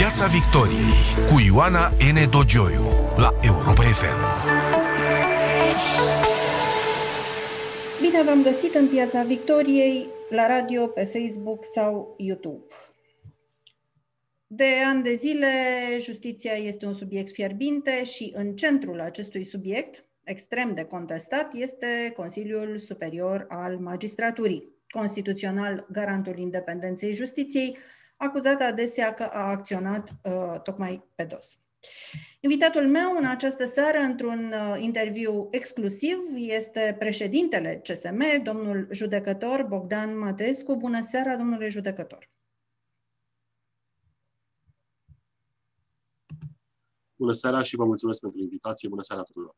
Piața Victoriei cu Ioana N. Dogioiu la Europa FM. Bine v-am găsit în Piața Victoriei, la radio, pe Facebook sau YouTube. De ani de zile, justiția este un subiect fierbinte și în centrul acestui subiect, extrem de contestat, este Consiliul Superior al Magistraturii, constituțional garantul independenței justiției, acuzat adesea că a acționat uh, tocmai pe dos. Invitatul meu în această seară, într-un uh, interviu exclusiv, este președintele CSM, domnul judecător Bogdan Matescu. Bună seara, domnule judecător! Bună seara și vă mulțumesc pentru invitație. Bună seara tuturor!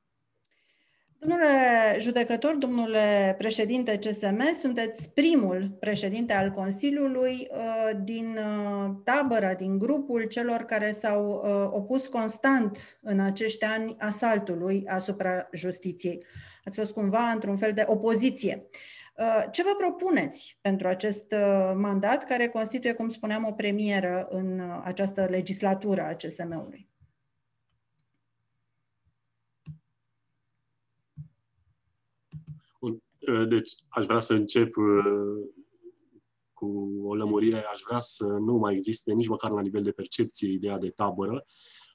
Domnule judecător, domnule președinte CSM, sunteți primul președinte al Consiliului uh, din uh, tabăra, din grupul celor care s-au uh, opus constant în acești ani asaltului asupra justiției. Ați fost cumva într-un fel de opoziție. Ce vă propuneți pentru acest mandat, care constituie, cum spuneam, o premieră în această legislatură a CSM-ului? Deci, aș vrea să încep uh, cu o lămurire. Aș vrea să nu mai existe nici măcar la nivel de percepție ideea de tabără.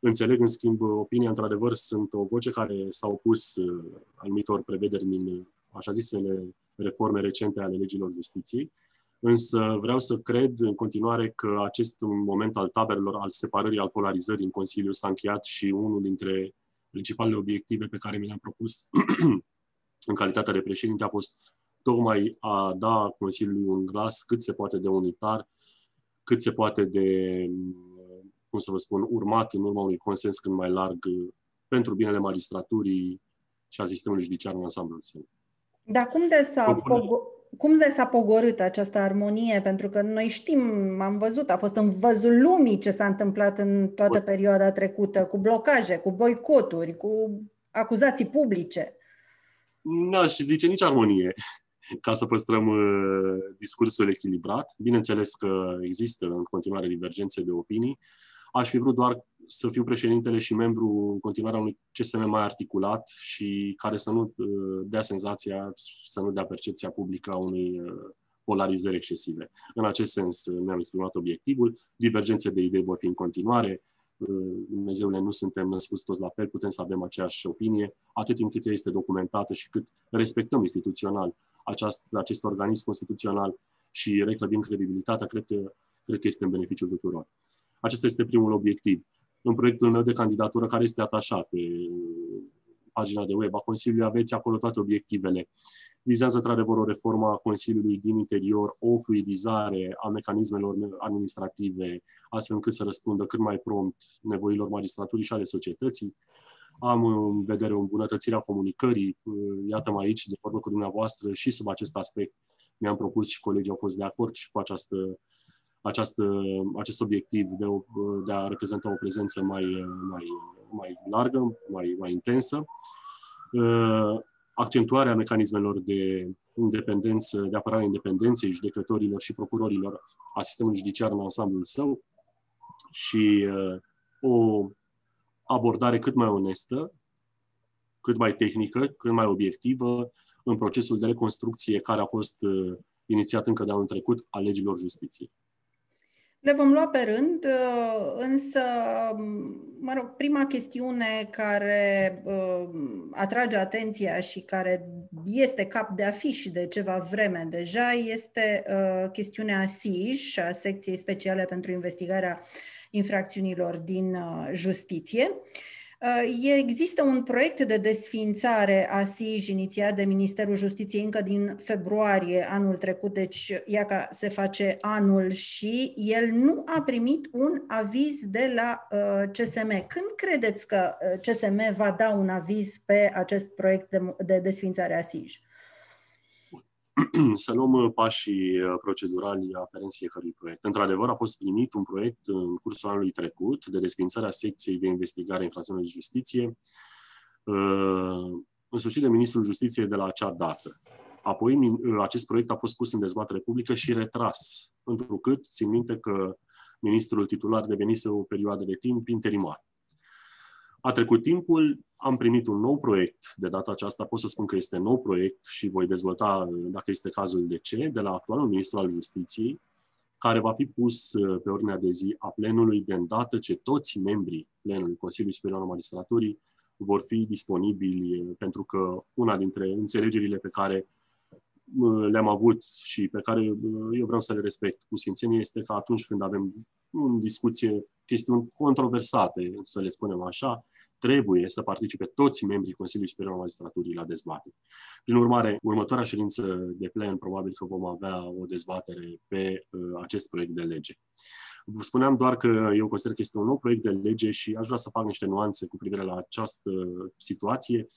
Înțeleg, în schimb, opinia, într-adevăr, sunt o voce care s-a opus uh, anumitor prevederi din așa zisele reforme recente ale legilor justiției. Însă vreau să cred în continuare că acest moment al taberelor, al separării, al polarizării în Consiliu s-a încheiat și unul dintre principalele obiective pe care mi le-am propus în calitatea de președinte a fost tocmai a da Consiliului un glas cât se poate de unitar, cât se poate de, cum să vă spun, urmat în urma unui consens cât mai larg pentru binele magistraturii și al sistemului judiciar în ansamblul său. Dar cum de s-a, pogo- cum de s-a pogorât această armonie? Pentru că noi știm, am văzut, a fost în văzul lumii ce s-a întâmplat în toată perioada trecută, cu blocaje, cu boicoturi, cu acuzații publice n-aș zice nici armonie, ca să păstrăm uh, discursul echilibrat. Bineînțeles că există în continuare divergențe de opinii. Aș fi vrut doar să fiu președintele și membru în continuare a unui CSM mai articulat și care să nu uh, dea senzația, să nu dea percepția publică a unei uh, polarizări excesive. În acest sens ne-am exprimat obiectivul. Divergențe de idei vor fi în continuare. Dumnezeule, nu suntem născuți toți la fel, putem să avem aceeași opinie, atât timp cât ea este documentată și cât respectăm instituțional aceast, acest organism constituțional și reclădim credibilitatea, cred că, cred că este în beneficiul tuturor. Acesta este primul obiectiv. În proiectul meu de candidatură, care este atașat pe pagina de web a Consiliului, aveți acolo toate obiectivele vizează într-adevăr o reformă a Consiliului din interior, o fluidizare a mecanismelor administrative, astfel încât să răspundă cât mai prompt nevoilor magistraturii și ale societății. Am în vedere o îmbunătățire a comunicării, iată-mă aici, de vorbă cu dumneavoastră, și sub acest aspect mi-am propus și colegii au fost de acord și cu această, această, acest obiectiv de, o, de a reprezenta o prezență mai, mai, mai largă, mai, mai intensă accentuarea mecanismelor de independență, de apărare a independenței judecătorilor și procurorilor a sistemului judiciar în ansamblul său și uh, o abordare cât mai onestă, cât mai tehnică, cât mai obiectivă în procesul de reconstrucție care a fost uh, inițiat încă de anul trecut a legilor justiției. Le vom lua pe rând, uh, însă, mă rog, prima chestiune care uh, atrage atenția și care este cap de afiș de ceva vreme deja este uh, chestiunea SIJ, a Secției Speciale pentru Investigarea Infracțiunilor din Justiție. Uh, există un proiect de desfințare a SIJ inițiat de Ministerul Justiției încă din februarie anul trecut, deci ca se face anul și el nu a primit un aviz de la uh, CSM. Când credeți că uh, CSM va da un aviz pe acest proiect de, de desfințare a SIJ? să luăm uh, pașii uh, procedurali aferenți fiecărui proiect. Într-adevăr, a fost primit un proiect în cursul anului trecut de desfințarea secției de investigare infracțiunilor de justiție, uh, însușit de Ministrul Justiției de la acea dată. Apoi, acest proiect a fost pus în dezbatere publică și retras, întrucât, țin minte că ministrul titular devenise o perioadă de timp interimar. A trecut timpul, am primit un nou proiect, de data aceasta pot să spun că este nou proiect și voi dezvolta, dacă este cazul, de ce, de la actualul ministru al justiției, care va fi pus uh, pe ordinea de zi a plenului de îndată ce toți membrii plenului Consiliului Superior al Magistraturii vor fi disponibili, uh, pentru că una dintre înțelegerile pe care uh, le-am avut și pe care eu vreau să le respect cu simțenie este că atunci când avem în discuție chestiuni controversate, să le spunem așa, trebuie să participe toți membrii Consiliului Superior al Magistraturii la dezbatere. Prin urmare, următoarea ședință de plen probabil că vom avea o dezbatere pe uh, acest proiect de lege. Vă spuneam doar că eu consider că este un nou proiect de lege și aș vrea să fac niște nuanțe cu privire la această situație.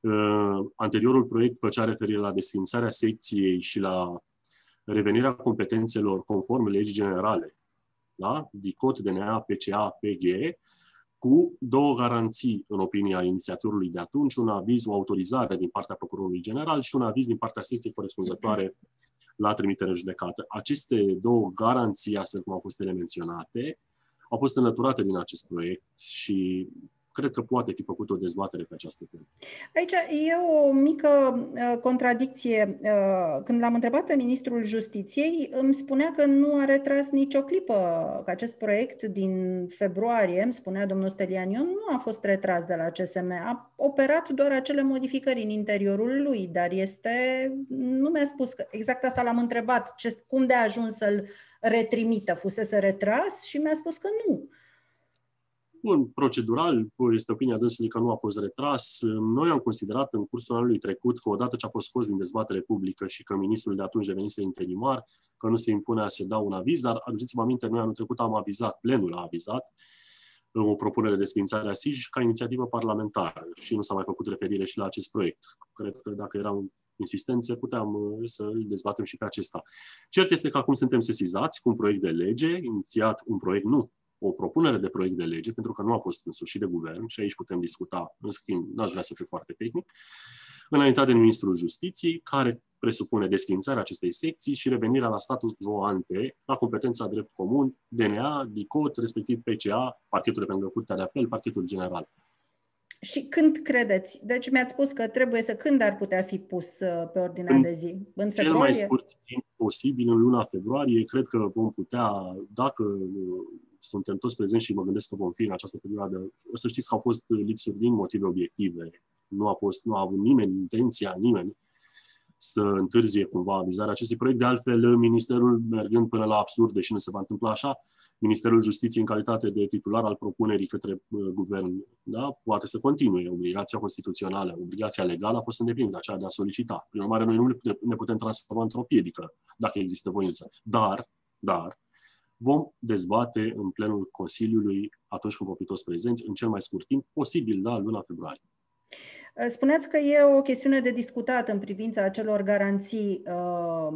Uh, anteriorul proiect făcea referire la desfințarea secției și la revenirea competențelor conform legii generale, da? DICOT, DNA, PCA, PGE, cu două garanții în opinia inițiatorului de atunci, un aviz, o autorizare din partea Procurorului General și un aviz din partea secției corespunzătoare la trimitere judecată. Aceste două garanții, astfel cum au fost ele menționate, au fost înlăturate din acest proiect și cred că poate fi făcută o dezbatere pe această temă. Aici e o mică uh, contradicție. Uh, când l-am întrebat pe Ministrul Justiției, îmi spunea că nu a retras nicio clipă că acest proiect din februarie, îmi spunea domnul Stelianion, nu a fost retras de la CSM. A operat doar acele modificări în interiorul lui, dar este... Nu mi-a spus că... Exact asta l-am întrebat, ce, cum de a ajuns să-l retrimită, fusese retras și mi-a spus că nu. Bun, procedural, este opinia dânsului că nu a fost retras. Noi am considerat în cursul anului trecut că odată ce a fost scos din dezbatere publică și că ministrul de atunci devenise interimar, că nu se impune a se da un aviz, dar aduceți-vă aminte, noi anul trecut am avizat, plenul a avizat, o propunere de sfințare a SIJ ca inițiativă parlamentară și nu s-a mai făcut referire și la acest proiect. Cred că dacă erau insistențe, puteam uh, să îl dezbatem și pe acesta. Cert este că acum suntem sesizați cu un proiect de lege, inițiat un proiect, nu, o propunere de proiect de lege, pentru că nu a fost însușit de guvern și aici putem discuta, în schimb, n-aș vrea să fiu foarte tehnic, înaintat de Ministrul Justiției, care presupune desfințarea acestei secții și revenirea la status quo ante, la competența drept comun, DNA, DICOT, respectiv PCA, Partitul de pentru Curtea de Apel, Partitul General. Și când credeți? Deci mi-ați spus că trebuie să când ar putea fi pus uh, pe ordinea în de zi? În februarie? Cel mai scurt timp posibil, în luna februarie, cred că vom putea, dacă uh, suntem toți prezenți și mă gândesc că vom fi în această perioadă. O să știți că au fost lipsuri din motive obiective. Nu a, fost, nu a avut nimeni intenția, nimeni, să întârzie cumva avizarea acestui proiect. De altfel, Ministerul, mergând până la absurd, deși nu se va întâmpla așa, Ministerul Justiției, în calitate de titular al propunerii către uh, guvern, da, poate să continue. Obligația constituțională, obligația legală a fost îndeplinită, aceea de a solicita. Prin urmare, noi nu ne putem transforma într-o piedică, dacă există voință. Dar, dar, vom dezbate în plenul Consiliului atunci când vom fi toți prezenți, în cel mai scurt timp, posibil, da, luna februarie. Spuneați că e o chestiune de discutat în privința acelor garanții uh,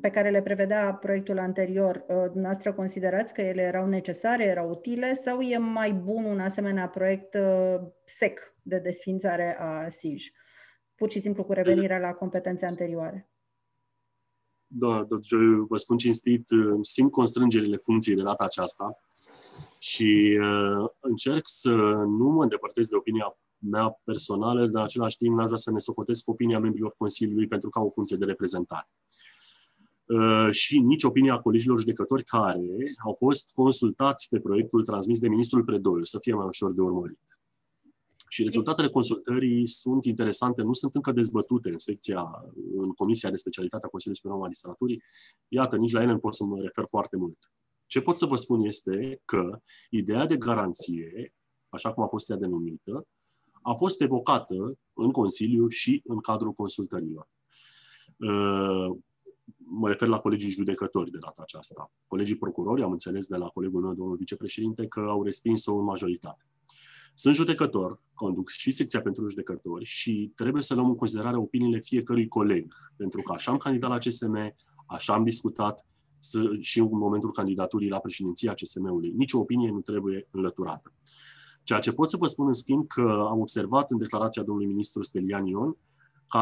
pe care le prevedea proiectul anterior. Uh, dumneavoastră considerați că ele erau necesare, erau utile sau e mai bun un asemenea proiect uh, sec de desfințare a SIJ? Pur și simplu cu revenirea la competențe anterioare da, da, vă spun cinstit, uh, simt constrângerile funcției de data aceasta și uh, încerc să nu mă îndepărtez de opinia mea personală, dar în același timp n-aș vrea să ne socotesc opinia membrilor Consiliului pentru că au o funcție de reprezentare. Uh, și nici opinia colegilor judecători care au fost consultați pe proiectul transmis de ministrul Predoiu, să fie mai ușor de urmărit. Și rezultatele consultării sunt interesante, nu sunt încă dezbătute în secția, în Comisia de Specialitate a Consiliului Superior al Magistraturii. Iată, nici la ele nu pot să mă refer foarte mult. Ce pot să vă spun este că ideea de garanție, așa cum a fost ea denumită, a fost evocată în Consiliu și în cadrul consultărilor. Uh, mă refer la colegii judecători de data aceasta. Colegii procurori, am înțeles de la colegul meu, domnul vicepreședinte, că au respins-o în majoritate. Sunt judecător, conduc și secția pentru judecători și trebuie să luăm în considerare opiniile fiecărui coleg, pentru că așa am candidat la CSM, așa am discutat să, și în momentul candidaturii la președinția CSM-ului. Nici o opinie nu trebuie înlăturată. Ceea ce pot să vă spun în schimb că am observat în declarația domnului ministru Stelian Ion că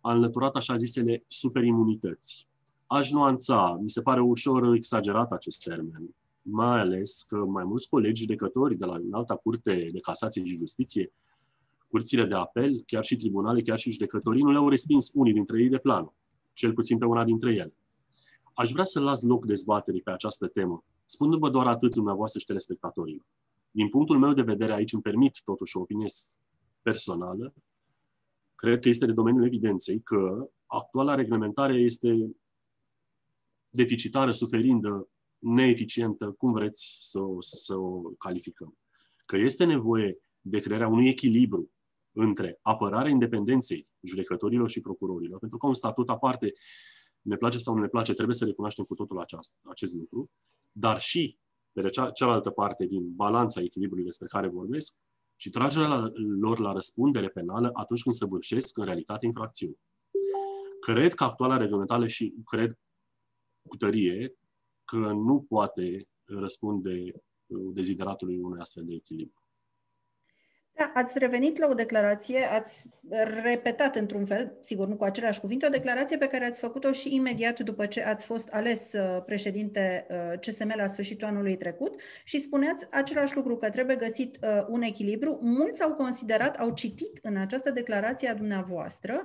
a înlăturat așa zisele superimunități. Aș nuanța, mi se pare ușor exagerat acest termen. Mai ales că mai mulți colegi judecători de la alta curte de casație și justiție, curțile de apel, chiar și tribunale, chiar și judecătorii, nu le-au respins unii dintre ei de plan, cel puțin pe una dintre ele. Aș vrea să las loc dezbaterii pe această temă, spunându-vă doar atât dumneavoastră și telespectatorilor. Din punctul meu de vedere, aici îmi permit totuși o opinie personală, cred că este de domeniul evidenței că actuala reglementare este deficitară, suferindă, neeficientă, cum vreți să, să o calificăm. Că este nevoie de crearea unui echilibru între apărarea independenței judecătorilor și procurorilor, pentru că un statut aparte, ne place sau nu ne place, trebuie să recunoaștem cu totul aceast, acest lucru, dar și, pe de cea, cealaltă parte din balanța echilibrului despre care vorbesc, și tragerea la, lor la răspundere penală atunci când săvârșesc în realitate infracțiuni. Cred că actuala reglementare și cred cu tărie că nu poate răspunde dezideratului unui astfel de echilibru. Da, ați revenit la o declarație, ați repetat într-un fel, sigur nu cu aceleași cuvinte, o declarație pe care ați făcut-o și imediat după ce ați fost ales uh, președinte uh, CSM la sfârșitul anului trecut și spuneați același lucru, că trebuie găsit uh, un echilibru. Mulți au considerat, au citit în această declarație a dumneavoastră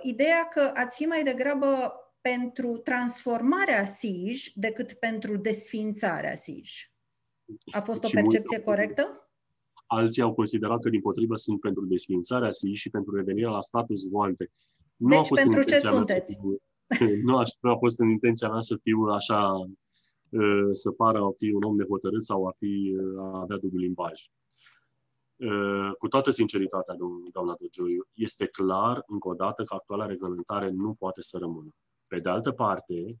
ideea că ați fi mai degrabă pentru transformarea SIJ decât pentru desfințarea SIJ. A fost o percepție corectă? Alții au considerat că, din potrivă, sunt pentru desfințarea SII și pentru revenirea la status quo ante. Nu deci, a fost pentru ce sunteți? Să fiu, nu, aș, nu a fost în intenția mea să fiu așa, uh, să pară a fi un om nehotărât sau a, fi, uh, a avea dublu limbaj. Uh, cu toată sinceritatea, doamna Dogioiu, este clar, încă o dată, că actuala reglementare nu poate să rămână. Pe de altă parte,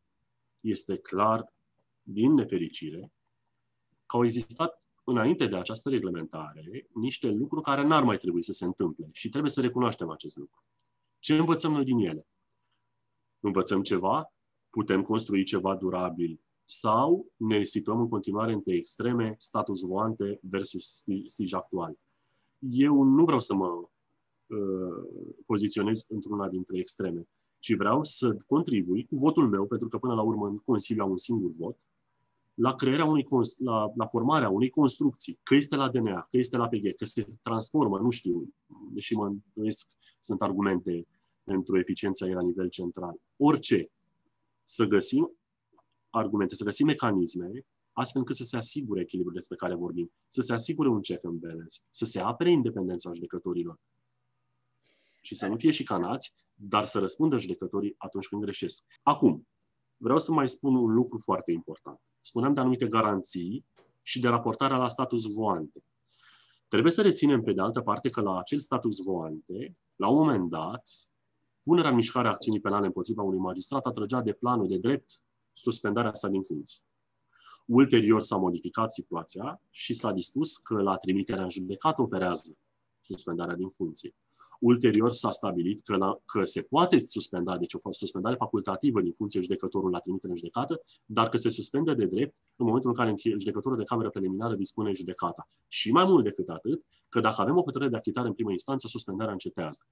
este clar, din nefericire, că au existat înainte de această reglementare niște lucruri care n-ar mai trebui să se întâmple și trebuie să recunoaștem acest lucru. Ce învățăm noi din ele? Învățăm ceva? Putem construi ceva durabil? Sau ne situăm în continuare între extreme, status voante versus stij actual? Eu nu vreau să mă uh, poziționez într-una dintre extreme, ci vreau să contribui cu votul meu, pentru că până la urmă în Consiliu am un singur vot, la crearea unui, la, la formarea unei construcții, că este la DNA, că este la PG, că se transformă, nu știu, deși mă îndoiesc, sunt argumente pentru eficiența ei la nivel central. Orice, să găsim argumente, să găsim mecanisme astfel încât să se asigure echilibrul despre care vorbim, să se asigure un check and balance, să se apere independența judecătorilor și să nu fie șicanați, dar să răspundă judecătorii atunci când greșesc. Acum, vreau să mai spun un lucru foarte important spuneam de anumite garanții și de raportarea la status voante. Trebuie să reținem, pe de altă parte, că la acel status voante, la un moment dat, punerea în mișcare a acțiunii penale împotriva unui magistrat atrăgea de planul de drept suspendarea sa din funcție. Ulterior s-a modificat situația și s-a dispus că la trimiterea în judecată operează suspendarea din funcție. Ulterior s-a stabilit că, la, că se poate suspenda, deci o suspendare facultativă din funcție judecătorul la trimitere în judecată, dar că se suspendă de drept în momentul în care judecătorul de cameră preliminară dispune judecata. Și mai mult decât atât, că dacă avem o hotărâre de achitare în primă instanță, suspendarea încetează.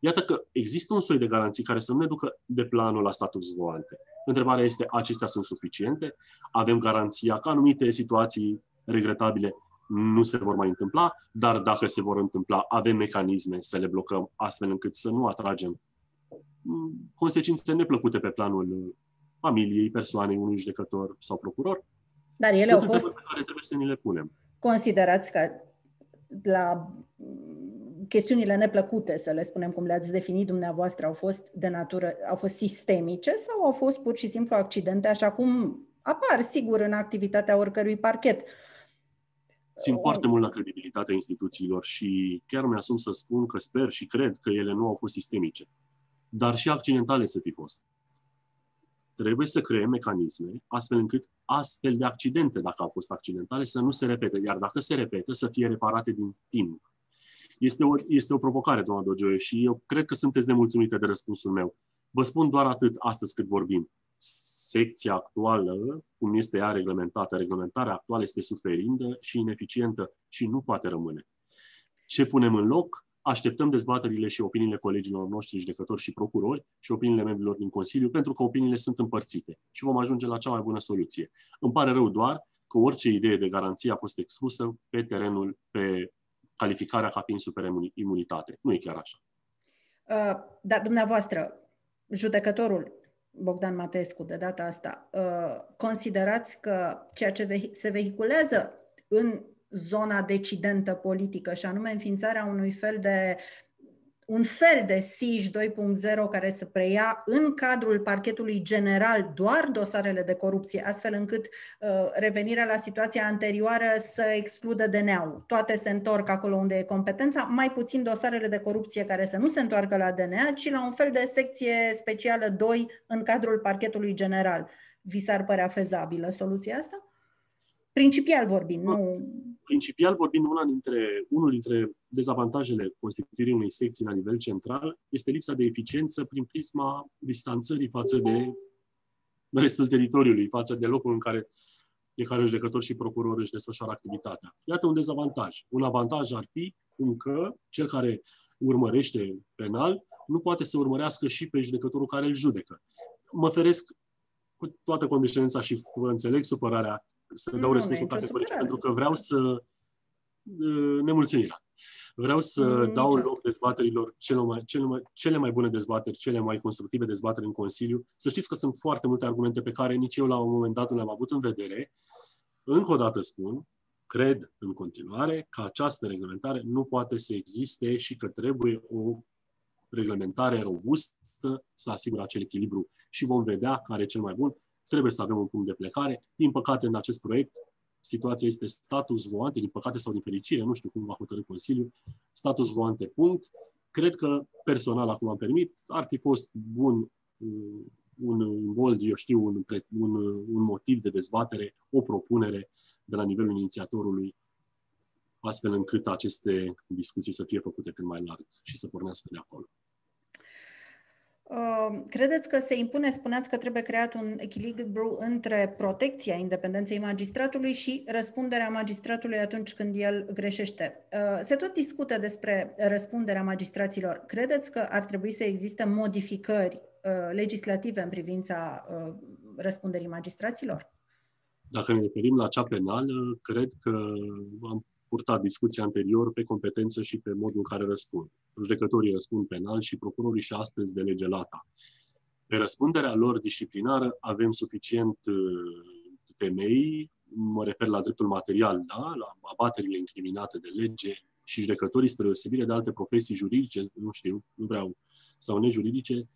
Iată că există un soi de garanții care să nu ne ducă de planul la status voante. Întrebarea este, acestea sunt suficiente? Avem garanția că anumite situații regretabile nu se vor mai întâmpla, dar dacă se vor întâmpla, avem mecanisme să le blocăm astfel încât să nu atragem mm, consecințe neplăcute pe planul familiei, persoanei, unui judecător sau procuror. Dar ele Sunt au fost... pe care trebuie să ni le punem. Considerați că la chestiunile neplăcute, să le spunem cum le-ați definit dumneavoastră, au fost de natură, au fost sistemice sau au fost pur și simplu accidente, așa cum apar, sigur, în activitatea oricărui parchet? Țin foarte mult la credibilitatea instituțiilor și chiar mi-asum să spun că sper și cred că ele nu au fost sistemice, dar și accidentale să fi fost. Trebuie să creăm mecanisme astfel încât astfel de accidente, dacă au fost accidentale, să nu se repete, iar dacă se repetă, să fie reparate din timp. Este o, este o provocare, doamna Dogioe, și eu cred că sunteți nemulțumite de răspunsul meu. Vă spun doar atât astăzi cât vorbim secția actuală, cum este ea reglementată, reglementarea actuală este suferindă și ineficientă și nu poate rămâne. Ce punem în loc? Așteptăm dezbaterile și opiniile colegilor noștri judecători și procurori și opiniile membrilor din Consiliu, pentru că opiniile sunt împărțite și vom ajunge la cea mai bună soluție. Îmi pare rău doar că orice idee de garanție a fost exclusă pe terenul, pe calificarea ca fiind superimunitate. Nu e chiar așa. Uh, dar dumneavoastră, judecătorul Bogdan Matescu, de data asta, uh, considerați că ceea ce se vehiculează în zona decidentă politică, și anume înființarea unui fel de un fel de SIJ 2.0 care să preia în cadrul parchetului general doar dosarele de corupție, astfel încât uh, revenirea la situația anterioară să excludă DNA-ul. Toate se întorc acolo unde e competența, mai puțin dosarele de corupție care să nu se întoarcă la DNA, ci la un fel de secție specială 2 în cadrul parchetului general. Vi s-ar părea fezabilă soluția asta? Principial vorbind, nu... Principial vorbind, una dintre, unul dintre dezavantajele constituirii unei secții la nivel central este lipsa de eficiență prin prisma distanțării față de restul teritoriului, față de locul în care fiecare judecător și procuror își desfășoară activitatea. Iată un dezavantaj. Un avantaj ar fi cum că cel care urmărește penal nu poate să urmărească și pe judecătorul care îl judecă. Mă feresc cu toată condescendența și vă înțeleg supărarea să dau răspunsul categoric, pentru că vreau să nemulțumirea. Vreau să mm, dau nicio. loc dezbaterilor cele mai, cele, mai, cele mai bune dezbateri, cele mai constructive dezbateri în Consiliu. Să știți că sunt foarte multe argumente pe care nici eu la un moment dat nu le-am avut în vedere. Încă o dată spun, cred în continuare că această reglementare nu poate să existe și că trebuie o reglementare robustă să asigure acel echilibru și vom vedea care e cel mai bun. Trebuie să avem un punct de plecare. Din păcate, în acest proiect, situația este status quo ante, din păcate sau din fericire, nu știu cum va hotărâ Consiliul, status quo ante, punct. Cred că personal, acum am permit, ar fi fost bun un, un bold, eu știu, un, un, un motiv de dezbatere, o propunere de la nivelul inițiatorului, astfel încât aceste discuții să fie făcute cât mai larg și să pornească de acolo. Credeți că se impune, spuneați că trebuie creat un echilibru între protecția independenței magistratului și răspunderea magistratului atunci când el greșește. Se tot discută despre răspunderea magistraților. Credeți că ar trebui să existe modificări legislative în privința răspunderii magistraților? Dacă ne referim la cea penală, cred că am purtat discuția anterior pe competență și pe modul în care răspund. Judecătorii răspund penal și procurorii și astăzi de lege lata. Pe răspunderea lor disciplinară avem suficient uh, temei, mă refer la dreptul material, da? la abaterile incriminate de lege și judecătorii, spre deosebire de alte profesii juridice, nu știu, nu vreau, sau nejuridice,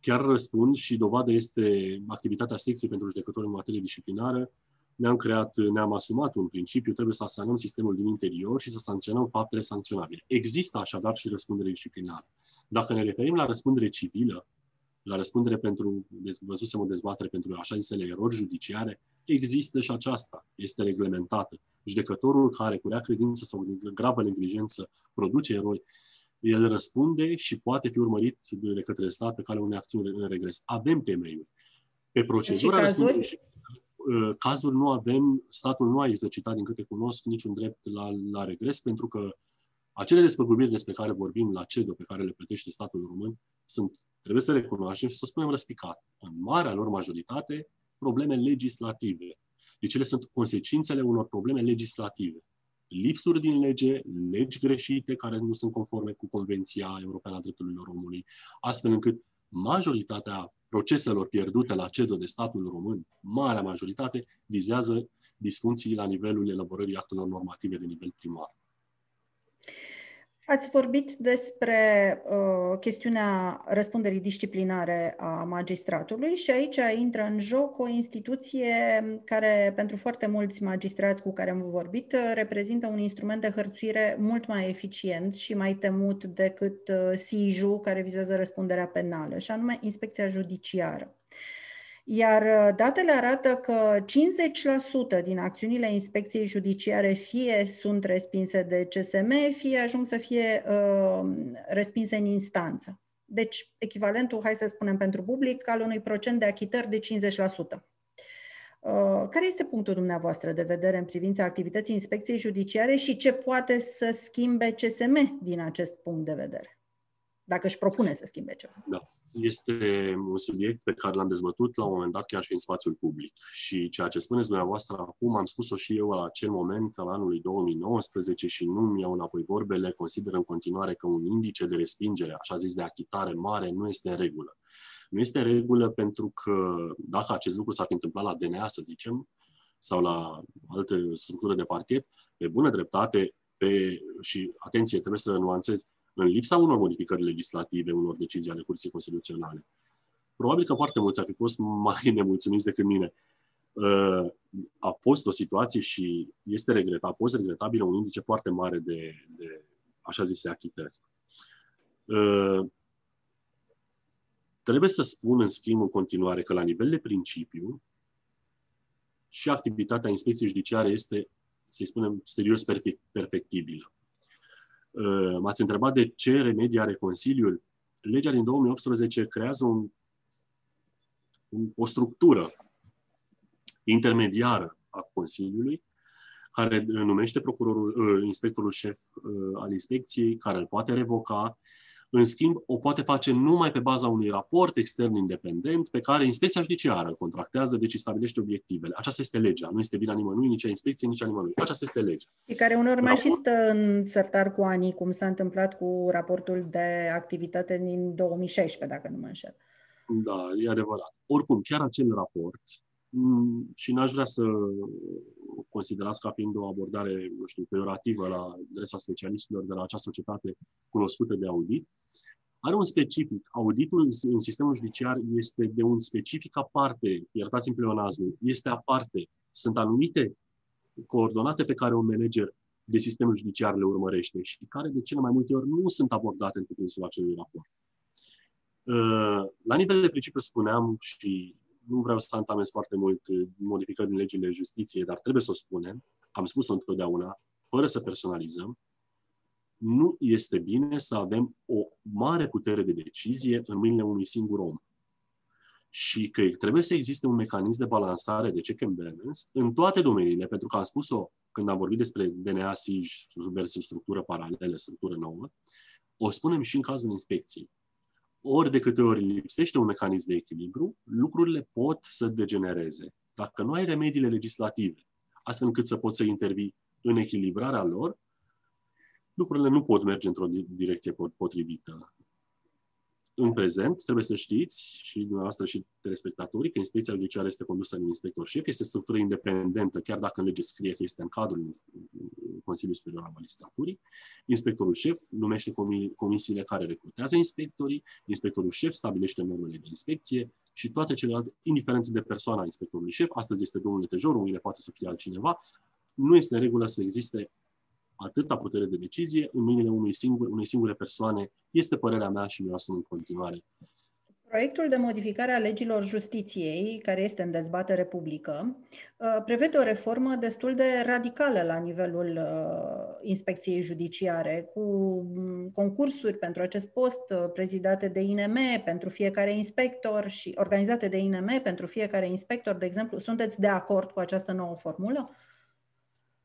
chiar răspund și dovadă este activitatea secției pentru judecători în materie disciplinară, ne-am creat, ne-am asumat un principiu, trebuie să asanăm sistemul din interior și să sancționăm faptele sancționabile. Există așadar și răspundere disciplinară. Dacă ne referim la răspundere civilă, la răspundere pentru, văzusem o dezbatere pentru așa zisele erori judiciare, există și aceasta, este reglementată. Judecătorul care cu rea credință sau gravă neglijență produce erori, el răspunde și poate fi urmărit de către stat pe calea unei acțiuni în regres. Avem temeiuri. Pe procedura răspunderii Uh, cazuri nu avem, statul nu a exercitat, din câte cunosc, niciun drept la, la regres, pentru că acele despăgubiri despre care vorbim la CEDO, pe care le plătește statul român, sunt, trebuie să recunoaștem și să spunem răspicat, în marea lor majoritate, probleme legislative. Deci ele sunt consecințele unor probleme legislative. Lipsuri din lege, legi greșite care nu sunt conforme cu Convenția Europeană a Drepturilor Omului, astfel încât majoritatea proceselor pierdute la CEDO de statul român, marea majoritate, vizează disfuncții la nivelul elaborării actelor normative de nivel primar. Ați vorbit despre uh, chestiunea răspunderii disciplinare a magistratului și aici intră în joc o instituție care, pentru foarte mulți magistrați cu care am vorbit, reprezintă un instrument de hărțuire mult mai eficient și mai temut decât uh, SIJU, care vizează răspunderea penală, și anume Inspecția Judiciară. Iar uh, datele arată că 50% din acțiunile inspecției judiciare fie sunt respinse de CSM, fie ajung să fie uh, respinse în instanță. Deci, echivalentul, hai să spunem pentru public, al unui procent de achitări de 50%. Uh, care este punctul dumneavoastră de vedere în privința activității inspecției judiciare și ce poate să schimbe CSM din acest punct de vedere? Dacă își propune să schimbe ceva. Da. Este un subiect pe care l-am dezbătut la un moment dat chiar și în spațiul public. Și ceea ce spuneți dumneavoastră acum, am spus-o și eu la acel moment, al anului 2019, și nu-mi iau înapoi vorbele, consider în continuare că un indice de respingere, așa zis de achitare mare, nu este în regulă. Nu este în regulă pentru că dacă acest lucru s-ar fi întâmplat la DNA, să zicem, sau la alte structură de parchet, pe bună dreptate, pe, și atenție, trebuie să nuanțez, în lipsa unor modificări legislative, unor decizii ale Curții Constituționale. Probabil că foarte mulți ar fi fost mai nemulțumiți decât mine. Uh, a fost o situație și este regret, a fost regretabilă un indice foarte mare de, de așa zise, achitări. Uh, trebuie să spun, în schimb, în continuare, că la nivel de principiu, și activitatea inspecției judiciare este, să-i spunem, serios perfectibilă. Uh, m-ați întrebat de ce remedii are Consiliul. Legea din 2018 creează un, un, o structură intermediară a Consiliului, care numește procurorul, uh, inspectorul șef uh, al inspecției, care îl poate revoca, în schimb, o poate face numai pe baza unui raport extern independent pe care inspecția judiciară îl contractează, deci stabilește obiectivele. Aceasta este legea. Nu este vina nimănui, nici a inspecției, nici a nimănui. Aceasta este legea. Și care unor mai și stă în sertar cu anii, cum s-a întâmplat cu raportul de activitate din 2016, dacă nu mă înșel. Da, e adevărat. Oricum, chiar acel raport, mm, și n-aș vrea să considerați ca fiind o abordare, nu știu, peorativă la adresa specialiștilor de la acea societate cunoscută de audit, are un specific. Auditul în sistemul judiciar este de un specific aparte, iertați-mi pleonazmul, este aparte. Sunt anumite coordonate pe care un manager de sistemul judiciar le urmărește și care de cele mai multe ori nu sunt abordate în cuprinsul acelui raport. Uh, la nivel de principiu spuneam și nu vreau să antamez foarte mult modificări din legile justiției, dar trebuie să o spunem, am spus-o întotdeauna, fără să personalizăm, nu este bine să avem o mare putere de decizie în mâinile unui singur om. Și că trebuie să existe un mecanism de balansare de check and balance în toate domeniile, pentru că am spus-o când am vorbit despre DNA, SIJ versus structură paralelă, structură nouă, o spunem și în cazul inspecției ori de câte ori lipsește un mecanism de echilibru, lucrurile pot să degenereze. Dacă nu ai remediile legislative, astfel încât să poți să intervii în echilibrarea lor, lucrurile nu pot merge într-o direcție potrivită în prezent, trebuie să știți, și dumneavoastră și telespectatorii, că inspecția judiciară este condusă de un inspector șef, este structură independentă, chiar dacă în lege scrie că este în cadrul Consiliului Superior al Magistraturii. Inspectorul șef numește comisiile care recrutează inspectorii, inspectorul șef stabilește normele de inspecție și toate celelalte, indiferent de persoana inspectorului șef, astăzi este domnul netejor, mâine poate să fie altcineva, nu este în regulă să existe atâta putere de decizie în mâinile unui singur, unei singure persoane, este părerea mea și mi-o asum în continuare. Proiectul de modificare a legilor justiției, care este în dezbatere publică, uh, prevede o reformă destul de radicală la nivelul uh, inspecției judiciare, cu mm, concursuri pentru acest post uh, prezidate de INM pentru fiecare inspector și organizate de INM pentru fiecare inspector, de exemplu. Sunteți de acord cu această nouă formulă?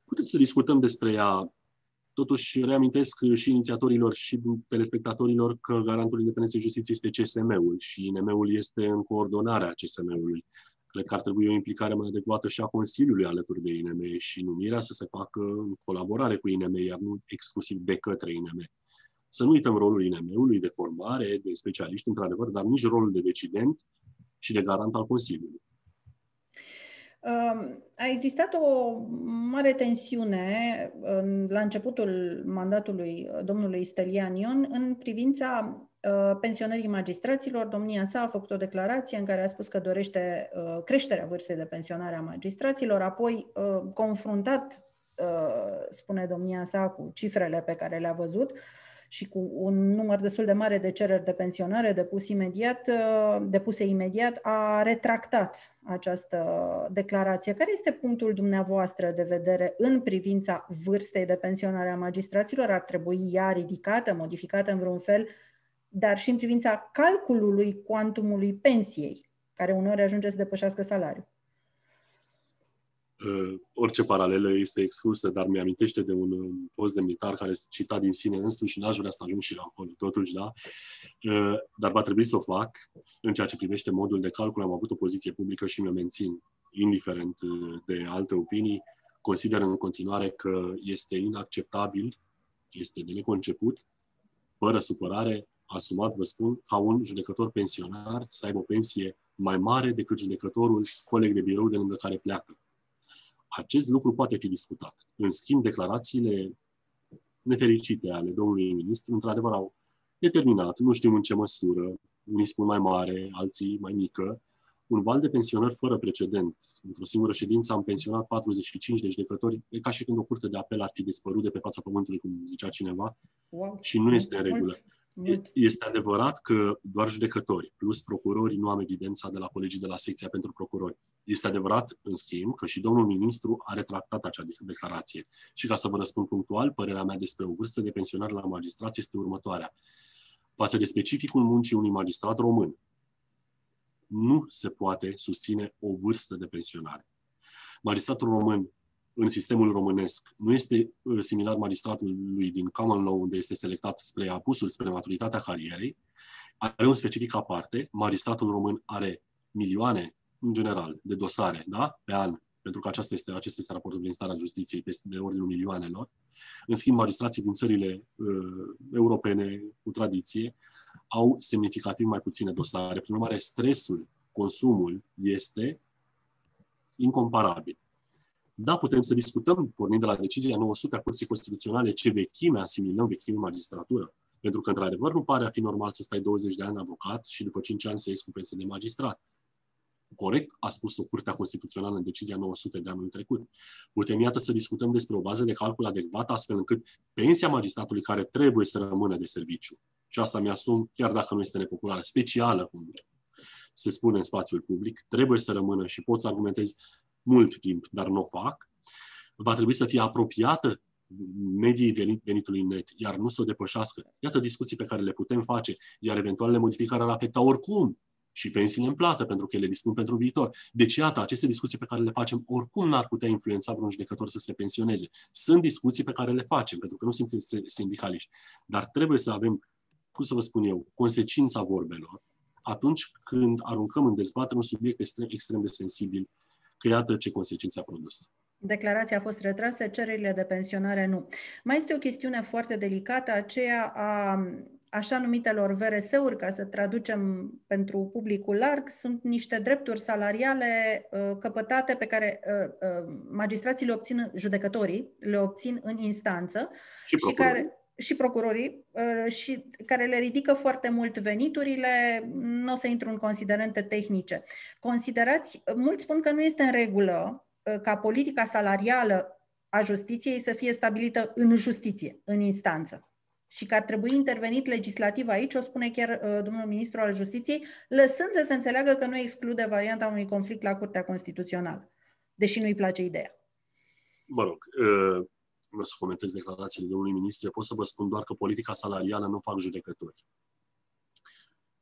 Putem să discutăm despre ea Totuși, reamintesc și inițiatorilor și telespectatorilor că garantul independenței justiției este CSM-ul și INM-ul este în coordonarea CSM-ului. Cred că ar trebui o implicare mai adecvată și a Consiliului alături de INM și numirea să se facă în colaborare cu INM, iar nu exclusiv de către INM. Să nu uităm rolul INM-ului de formare, de specialiști, într-adevăr, dar nici rolul de decident și de garant al Consiliului. A existat o mare tensiune la începutul mandatului domnului Stelian Ion în privința uh, pensionării magistraților. Domnia sa a făcut o declarație în care a spus că dorește uh, creșterea vârstei de pensionare a magistraților, apoi uh, confruntat, spune domnia sa, cu cifrele pe care le-a văzut, și cu un număr destul de mare de cereri de pensionare depus imediat, uh, depuse imediat, a retractat această declarație. Care este punctul dumneavoastră de vedere în privința vârstei de pensionare a magistraților? Ar trebui ea ridicată, modificată în vreun fel, dar și în privința calculului cuantumului pensiei, care uneori ajunge să depășească salariul? Uh, orice paralelă este exclusă, dar mi-amintește de un um, fost demnitar care cita din sine însuși și n-aș vrea să ajung și la acolo, totuși, da? Uh, dar va trebui să o fac. În ceea ce privește modul de calcul, am avut o poziție publică și mi-o mențin, indiferent uh, de alte opinii. Consider în continuare că este inacceptabil, este de neconceput, fără supărare, asumat, vă spun, ca un judecător pensionar să aibă o pensie mai mare decât judecătorul coleg de birou de lângă care pleacă acest lucru poate fi discutat. În schimb, declarațiile nefericite ale domnului ministru, într-adevăr, au determinat, nu știm în ce măsură, unii spun mai mare, alții mai mică, un val de pensionări fără precedent. Într-o singură ședință am pensionat 45 de judecători, e ca și când o curte de apel ar fi dispărut de pe fața pământului, cum zicea cineva, wow. și nu este în regulă. Mult. Este adevărat că doar judecători plus procurori nu am evidența de la colegii de la secția pentru procurori. Este adevărat, în schimb, că și domnul ministru a retractat acea declarație. Și ca să vă răspund punctual, părerea mea despre o vârstă de pensionare la magistrat este următoarea. Față de specificul muncii unui magistrat român, nu se poate susține o vârstă de pensionare. Magistratul român în sistemul românesc nu este uh, similar magistratului din common law, unde este selectat spre apusul, spre maturitatea carierei, are un specific aparte. Magistratul român are milioane, în general, de dosare da? pe an, pentru că acesta este, acesta este raportul din starea justiției, peste de ordinul milioanelor. În schimb, magistrații din țările uh, europene cu tradiție au semnificativ mai puține dosare. Prin urmare, stresul, consumul este incomparabil. Da, putem să discutăm, pornind de la decizia 900 a Curții Constituționale, ce vechime asimilăm vechime magistratură. Pentru că, într-adevăr, nu pare a fi normal să stai 20 de ani avocat și după 5 ani să iei cu pensie de magistrat. Corect, a spus o Curtea Constituțională în decizia 900 de anul trecut. Putem, iată, să discutăm despre o bază de calcul adecvată, astfel încât pensia magistratului care trebuie să rămână de serviciu, și asta mi-asum, chiar dacă nu este nepopulară, specială, cum se spune în spațiul public, trebuie să rămână și pot să argumentez mult timp, dar nu o fac, va trebui să fie apropiată mediei venitului net, iar nu să o depășească. Iată discuții pe care le putem face, iar eventualele modificări ar afecta oricum și pensiile în plată, pentru că ele dispun pentru viitor. Deci, iată, aceste discuții pe care le facem oricum n-ar putea influența vreun judecător să se pensioneze. Sunt discuții pe care le facem, pentru că nu sunt sindicaliști. Dar trebuie să avem, cum să vă spun eu, consecința vorbelor atunci când aruncăm în dezbatere un subiect extrem, extrem de sensibil că iată ce consecințe a produs. Declarația a fost retrasă, cererile de pensionare nu. Mai este o chestiune foarte delicată, aceea a așa numitelor VRS-uri, ca să traducem pentru publicul larg, sunt niște drepturi salariale uh, căpătate pe care uh, uh, magistrații le obțin, judecătorii le obțin în instanță și, și care și procurorii uh, și care le ridică foarte mult veniturile, nu o să intru în considerente tehnice. Considerați, mulți spun că nu este în regulă uh, ca politica salarială a justiției să fie stabilită în justiție, în instanță. Și că ar trebui intervenit legislativ aici, o spune chiar uh, domnul ministru al justiției, lăsând să se înțeleagă că nu exclude varianta unui conflict la Curtea Constituțională, deși nu-i place ideea. Mă rog, nu o să comentez declarațiile domnului ministru, pot să vă spun doar că politica salarială nu fac judecători,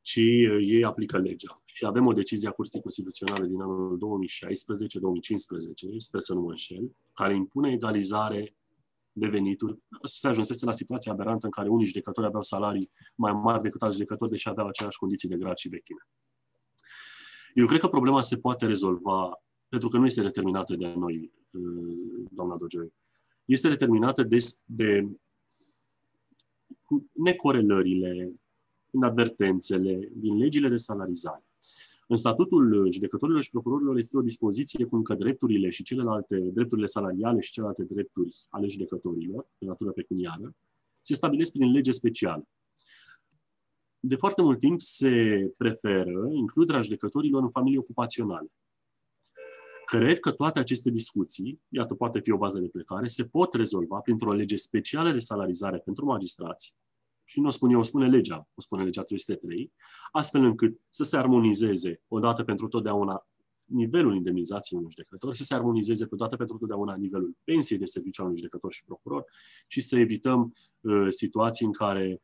ci uh, ei aplică legea. Și avem o decizie a Curții Constituționale din anul 2016-2015, sper să nu mă înșel, care impune egalizare de venituri. Se ajunsese la situația aberantă în care unii judecători aveau salarii mai mari decât alți judecători, deși aveau aceleași condiții de grad și vechime. Eu cred că problema se poate rezolva, pentru că nu este determinată de noi, uh, doamna Dogeu este determinată de, de necorelările, inadvertențele din legile de salarizare. În statutul judecătorilor și procurorilor este o dispoziție cum că drepturile și celelalte, drepturile salariale și celelalte drepturi ale judecătorilor, de natură pecuniară, se stabilesc prin lege specială. De foarte mult timp se preferă includerea judecătorilor în familii ocupaționale. Cred că toate aceste discuții, iată, poate fi o bază de plecare, se pot rezolva printr-o lege specială de salarizare pentru magistrați, și nu o spun eu, o spune legea, o spune legea 303, astfel încât să se armonizeze odată pentru totdeauna nivelul indemnizației unui judecător, să se armonizeze odată pentru totdeauna nivelul pensiei de serviciu al unui judecător și procuror și să evităm uh, situații în care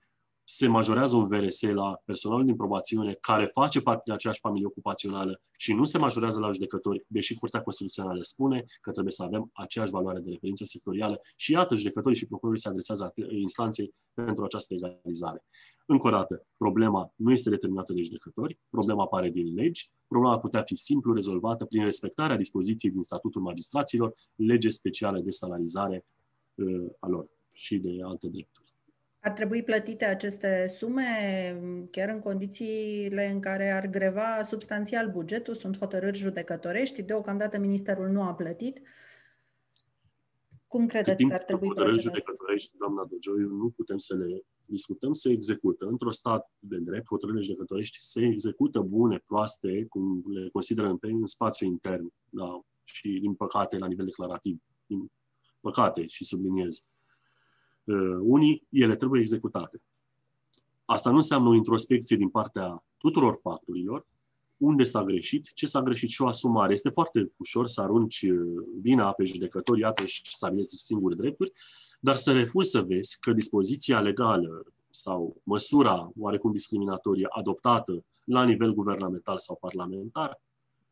se majorează un VRS la personalul din probațiune care face parte din aceeași familie ocupațională și nu se majorează la judecători, deși Curtea Constituțională spune că trebuie să avem aceeași valoare de referință sectorială și iată, judecătorii și procurorii se adresează instanței pentru această egalizare. Încă o dată, problema nu este determinată de judecători, problema apare din legi, problema putea fi simplu rezolvată prin respectarea dispoziției din statutul magistraților, lege specială de salarizare uh, a lor și de alte drepturi. Ar trebui plătite aceste sume chiar în condițiile în care ar greva substanțial bugetul, sunt hotărâri judecătorești, deocamdată ministerul nu a plătit. Cum credeți că ar trebui hotărâri judecătorești, doamna Dogioiu, nu putem să le discutăm, se execută. Într-o stat de drept, hotărârile judecătorești se execută bune, proaste, cum le consideră în, în spațiu intern, da, și din păcate la nivel declarativ. Din păcate, și subliniez uh, unii, ele trebuie executate. Asta nu înseamnă o introspecție din partea tuturor factorilor, unde s-a greșit, ce s-a greșit și o asumare. Este foarte ușor să arunci uh, vina pe judecători, iată, și să avinezi singuri drepturi, dar să refuzi să vezi că dispoziția legală sau măsura oarecum discriminatorie adoptată la nivel guvernamental sau parlamentar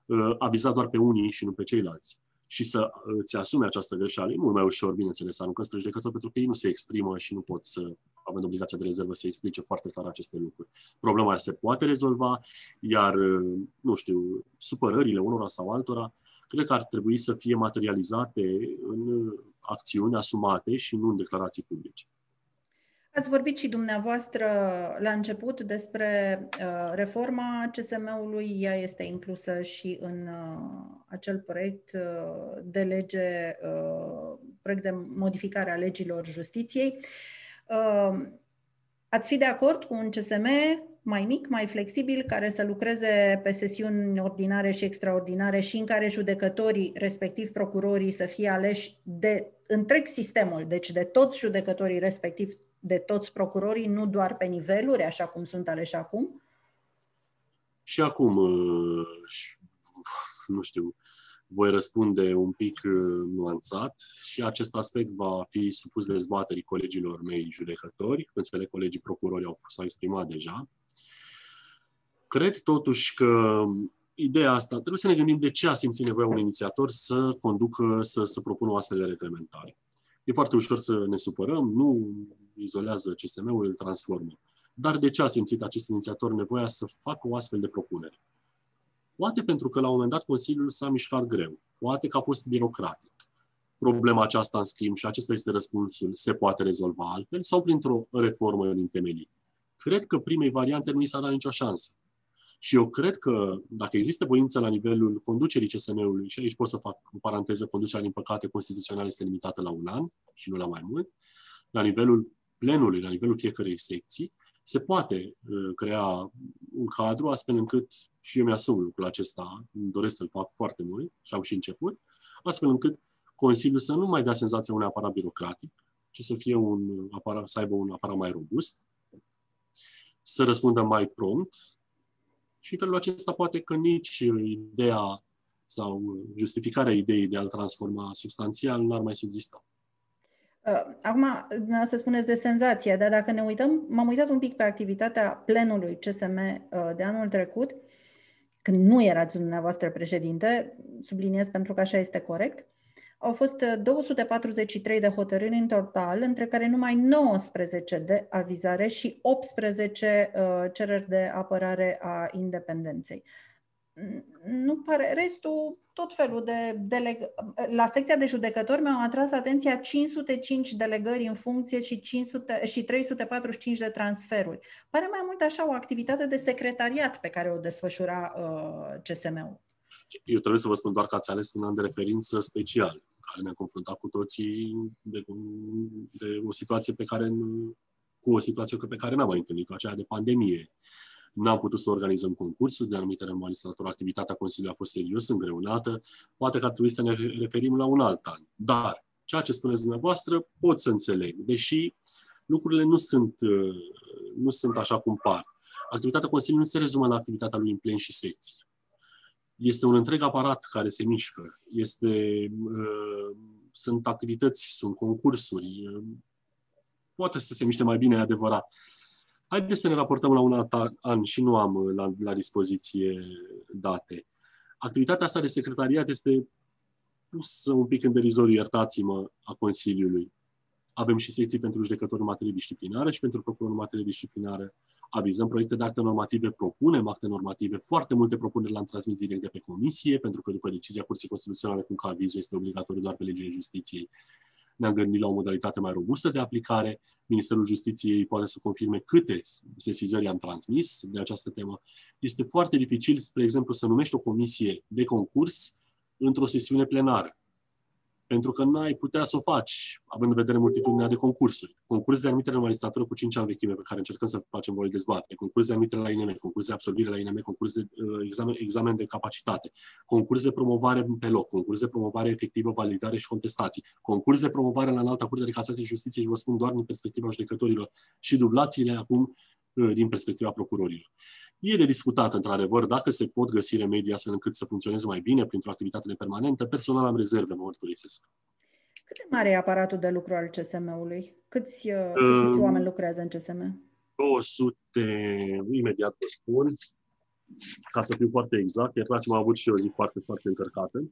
uh, a vizat doar pe unii și nu pe ceilalți și să îți asume această greșeală. E mult mai ușor, bineînțeles, să aruncă spre judecător, pentru că ei nu se exprimă și nu pot să, având obligația de rezervă, să explice foarte clar aceste lucruri. Problema aia se poate rezolva, iar, nu știu, supărările unora sau altora, cred că ar trebui să fie materializate în acțiuni asumate și nu în declarații publice. Ați vorbit și dumneavoastră la început despre uh, reforma CSM-ului. Ea este inclusă și în uh, acel proiect uh, de lege, uh, proiect de modificare a legilor justiției. Uh, ați fi de acord cu un CSM mai mic, mai flexibil, care să lucreze pe sesiuni ordinare și extraordinare și în care judecătorii, respectiv procurorii, să fie aleși de întreg sistemul, deci de toți judecătorii, respectiv de toți procurorii, nu doar pe niveluri, așa cum sunt aleși acum? Și acum, uh, nu știu, voi răspunde un pic uh, nuanțat și acest aspect va fi supus dezbaterii colegilor mei judecători, înțeleg colegii procurori au s-au exprimat deja. Cred totuși că ideea asta, trebuie să ne gândim de ce a simțit nevoia un inițiator să conducă, să, să propună o astfel de reglementare. E foarte ușor să ne supărăm, nu izolează CSM-ul, îl transformă. Dar de ce a simțit acest inițiator nevoia să facă o astfel de propunere? Poate pentru că la un moment dat Consiliul s-a mișcat greu, poate că a fost birocratic. Problema aceasta, în schimb, și acesta este răspunsul, se poate rezolva altfel sau printr-o reformă din temelii. Cred că primei variante nu i s-a dat nicio șansă. Și eu cred că dacă există voință la nivelul conducerii CSM-ului, și aici pot să fac o paranteză, conducerea, din păcate, constituțională este limitată la un an și nu la mai mult, la nivelul plenului, la nivelul fiecărei secții, se poate uh, crea un cadru astfel încât, și eu mi-asum lucrul acesta, îmi doresc să-l fac foarte mult și am și început, astfel încât Consiliul să nu mai dea senzația unui aparat birocratic, ci să fie un aparat, să aibă un aparat mai robust, să răspundă mai prompt și în felul acesta poate că nici ideea sau justificarea ideii de a-l transforma substanțial n-ar mai subzista. Uh, acum, să spuneți de senzație, dar dacă ne uităm, m-am uitat un pic pe activitatea plenului CSM uh, de anul trecut, când nu erați dumneavoastră președinte, subliniez pentru că așa este corect, au fost 243 uh, de hotărâri în total, între care numai 19 de avizare și 18 cereri de apărare a independenței nu pare, restul, tot felul de deleg... La secția de judecători mi-au atras atenția 505 delegări în funcție și, 500, și 345 de transferuri. Pare mai mult așa o activitate de secretariat pe care o desfășura uh, CSM-ul. Eu trebuie să vă spun doar că ați ales un an de referință special, care ne-a confruntat cu toții de, de o situație pe care cu o situație pe care n-am mai întâlnit-o, aceea de pandemie. N-am putut să organizăm concursuri de anumite magistratură, activitatea Consiliului a fost serios îngreunată, poate că ar trebui să ne referim la un alt an. Dar ceea ce spuneți dumneavoastră pot să înțeleg, deși lucrurile nu sunt, uh, nu sunt așa cum par. Activitatea Consiliului nu se rezumă la activitatea lui în plen și secții. Este un întreg aparat care se mișcă. Este, uh, sunt activități, sunt concursuri. Uh, poate să se miște mai bine, adevărat Haideți să ne raportăm la un alt an și nu am uh, la, la dispoziție date. Activitatea asta de secretariat este pusă un pic în derizoriu, iertați-mă, a Consiliului. Avem și secții pentru judecători în materie disciplinară și pentru procurori în materie disciplinară. Avizăm proiecte de acte normative, propunem acte normative, foarte multe propuneri le-am transmis direct de pe comisie, pentru că după decizia Curții Constituționale cum că avizul este obligatoriu doar pe legile justiției, ne-am gândit la o modalitate mai robustă de aplicare. Ministerul Justiției poate să confirme câte sesizări am transmis de această temă. Este foarte dificil, spre exemplu, să numești o comisie de concurs într-o sesiune plenară pentru că n-ai putea să o faci, având în vedere multitudinea de concursuri. Concurs de admitere în magistratură cu 5 ani vechime pe care încercăm să facem voi dezbatere, concurs de admitere la INM, concurs de absorbire la INM, concurs de uh, examen, examen de capacitate, concurs de promovare pe loc, concurs de promovare efectivă, validare și contestații, concurs de promovare la înalta curte de casație și justiție și vă spun doar din perspectiva judecătorilor și dublațiile acum uh, din perspectiva procurorilor. E de discutat, într-adevăr, dacă se pot găsi remedii astfel încât să funcționeze mai bine printr-o activitate permanentă. Personal am rezerve, mă mărturisesc. Cât de mare e aparatul de lucru al CSM-ului? Câți, uh, câți um, oameni lucrează în CSM? 200, imediat vă spun, ca să fiu foarte exact, iertați-mă, am avut și o zi foarte, foarte încărcată.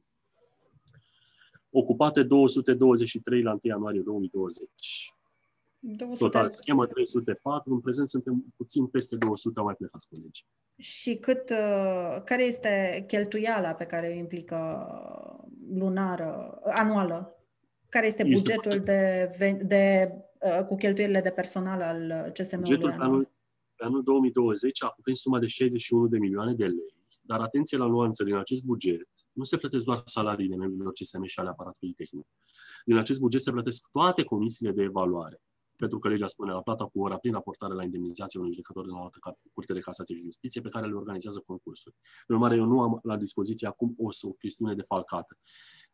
Ocupate 223 la 1 ianuarie 2020. 200... Total, schema 304, în prezent suntem puțin peste 200, au mai plecat colegi. Și cât, uh, care este cheltuiala pe care o implică lunară, anuală? Care este bugetul este de, de, uh, cu cheltuielile de personal al CSM-ului Bugetul pe anul, pe anul 2020 a cuprins suma de 61 de milioane de lei, dar atenție la nuanță, din acest buget nu se plătesc doar salariile membrilor CSM și ale aparatului tehnic. Din acest buget se plătesc toate comisiile de evaluare, pentru că legea spune la plata cu ora prin raportare la indemnizație unui judecător din altă curte de casație și justiție pe care le organizează concursuri. În urmare, eu nu am la dispoziție acum o, o chestiune defalcată.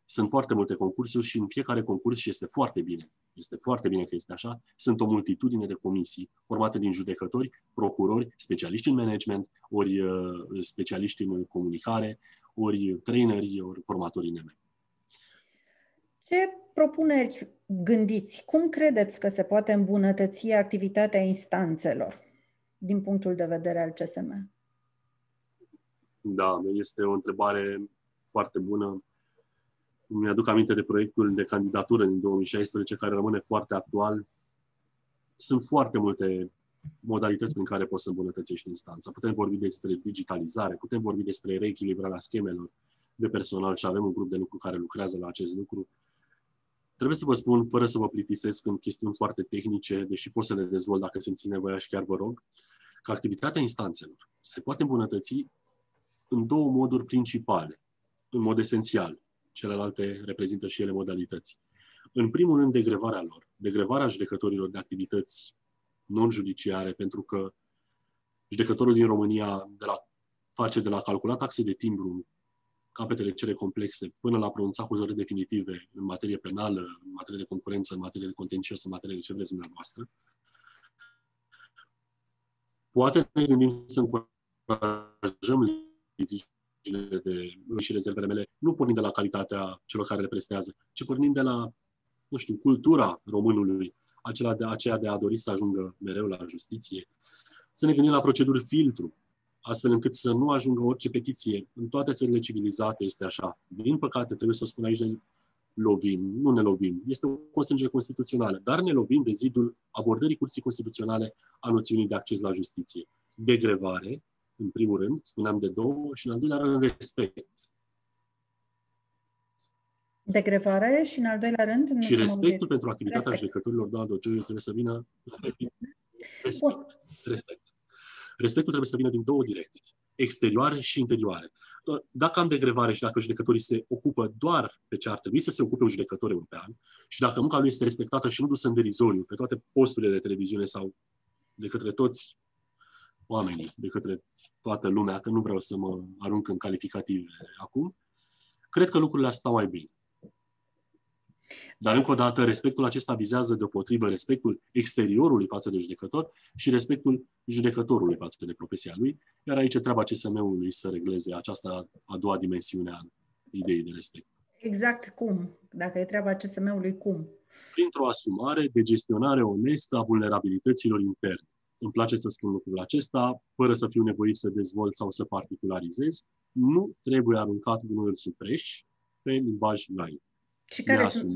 Sunt foarte multe concursuri și în fiecare concurs, și este foarte bine, este foarte bine că este așa, sunt o multitudine de comisii formate din judecători, procurori, specialiști în management, ori uh, specialiști în comunicare, ori traineri, ori formatori în Ce propuneri gândiți? Cum credeți că se poate îmbunătăți activitatea instanțelor din punctul de vedere al CSM? Da, este o întrebare foarte bună. Mi-aduc aminte de proiectul de candidatură din 2016, care rămâne foarte actual. Sunt foarte multe modalități prin care poți să îmbunătățești instanța. Putem vorbi despre digitalizare, putem vorbi despre reechilibrarea schemelor de personal și avem un grup de lucru care lucrează la acest lucru. Trebuie să vă spun, fără să vă plictisesc în chestiuni foarte tehnice, deși pot să le dezvolt dacă simțiți nevoia și chiar vă rog, că activitatea instanțelor se poate îmbunătăți în două moduri principale, în mod esențial. Celelalte reprezintă și ele modalități. În primul rând, degrevarea lor. Degrevarea judecătorilor de activități non-judiciare, pentru că judecătorul din România de la, face de la calculat taxe de timbru capetele cele complexe până la pronunța hotărâri definitive în materie penală, în materie de concurență, în materie de contencios, în materie de ce vreți dumneavoastră. Poate ne gândim să încurajăm litigiile de și rezervele mele, nu pornind de la calitatea celor care le prestează, ci pornind de la, nu știu, cultura românului, acela de, aceea de a dori să ajungă mereu la justiție, să ne gândim la proceduri filtru, astfel încât să nu ajungă orice petiție. În toate țările civilizate este așa. Din păcate, trebuie să o spun aici, ne lovim, nu ne lovim. Este o constrângere constituțională, dar ne lovim de zidul abordării curții constituționale a noțiunii de acces la justiție. Degrevare, în primul rând, spuneam de două, și în al doilea rând, respect. Degrevare și în al doilea rând... Și respectul pentru activitatea respect. judecătorilor, doamna Dogioiu, trebuie să vină... Respect. respect. Respectul trebuie să vină din două direcții, exterioare și interioare. Dacă am degrevare și dacă judecătorii se ocupă doar pe ce ar trebui să se ocupe un judecător european și dacă munca lui este respectată și nu dusă în derizoriu pe toate posturile de televiziune sau de către toți oamenii, de către toată lumea, că nu vreau să mă arunc în calificative acum, cred că lucrurile ar sta mai bine. Dar, încă o dată, respectul acesta vizează deopotrivă respectul exteriorului față de judecător și respectul judecătorului față de profesia lui, iar aici treaba CSM-ului să regleze această a doua dimensiune a ideii de respect. Exact cum? Dacă e treaba CSM-ului, cum? Printr-o asumare de gestionare onestă a vulnerabilităților interne. îmi place să schimb lucrul acesta, fără să fiu nevoit să dezvolt sau să particularizez, nu trebuie aruncat gunoiul supreș pe limbaj live. Și care, sunt,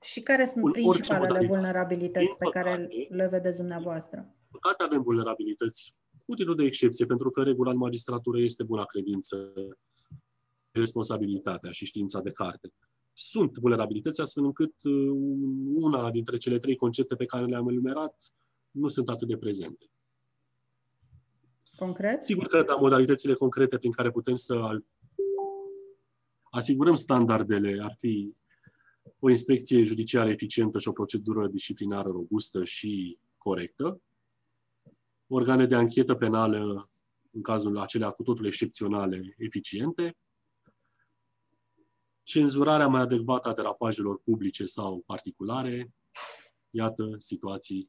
și care sunt principalele vulnerabilități pe care le vedeți dumneavoastră? Păcate avem vulnerabilități cu titlul de excepție, pentru că regula în magistratură este buna credință, responsabilitatea și știința de carte. Sunt vulnerabilități astfel încât uh, una dintre cele trei concepte pe care le-am enumerat nu sunt atât de prezente. Concret? Sigur că da, modalitățile concrete prin care putem să asigurăm standardele ar fi o inspecție judiciară eficientă și o procedură disciplinară robustă și corectă, organe de anchetă penală, în cazul acelea cu totul excepționale, eficiente, cenzurarea mai adecvată a derapajelor publice sau particulare, iată situații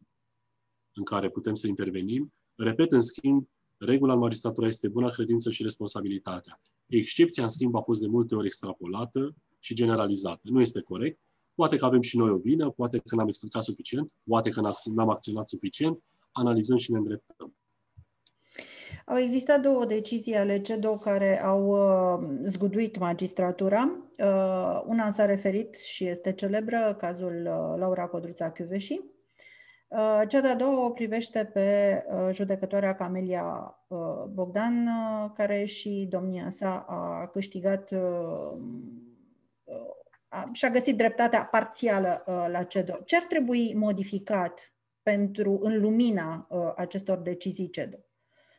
în care putem să intervenim. Repet, în schimb, regula în magistratura este bună credință și responsabilitatea. Excepția, în schimb, a fost de multe ori extrapolată și generalizată. Nu este corect. Poate că avem și noi o vină, poate că n-am explicat suficient, poate că n-am acționat suficient, analizăm și ne îndreptăm. Au existat două decizii ale CEDO care au uh, zguduit magistratura. Uh, una s-a referit și este celebră, cazul uh, Laura Codruța Chiuveși. Uh, cea de-a doua o privește pe uh, judecătoarea Camelia uh, Bogdan, uh, care și domnia sa a câștigat uh, uh, și-a găsit dreptatea parțială uh, la CEDO. Ce ar trebui modificat pentru în lumina uh, acestor decizii CEDO,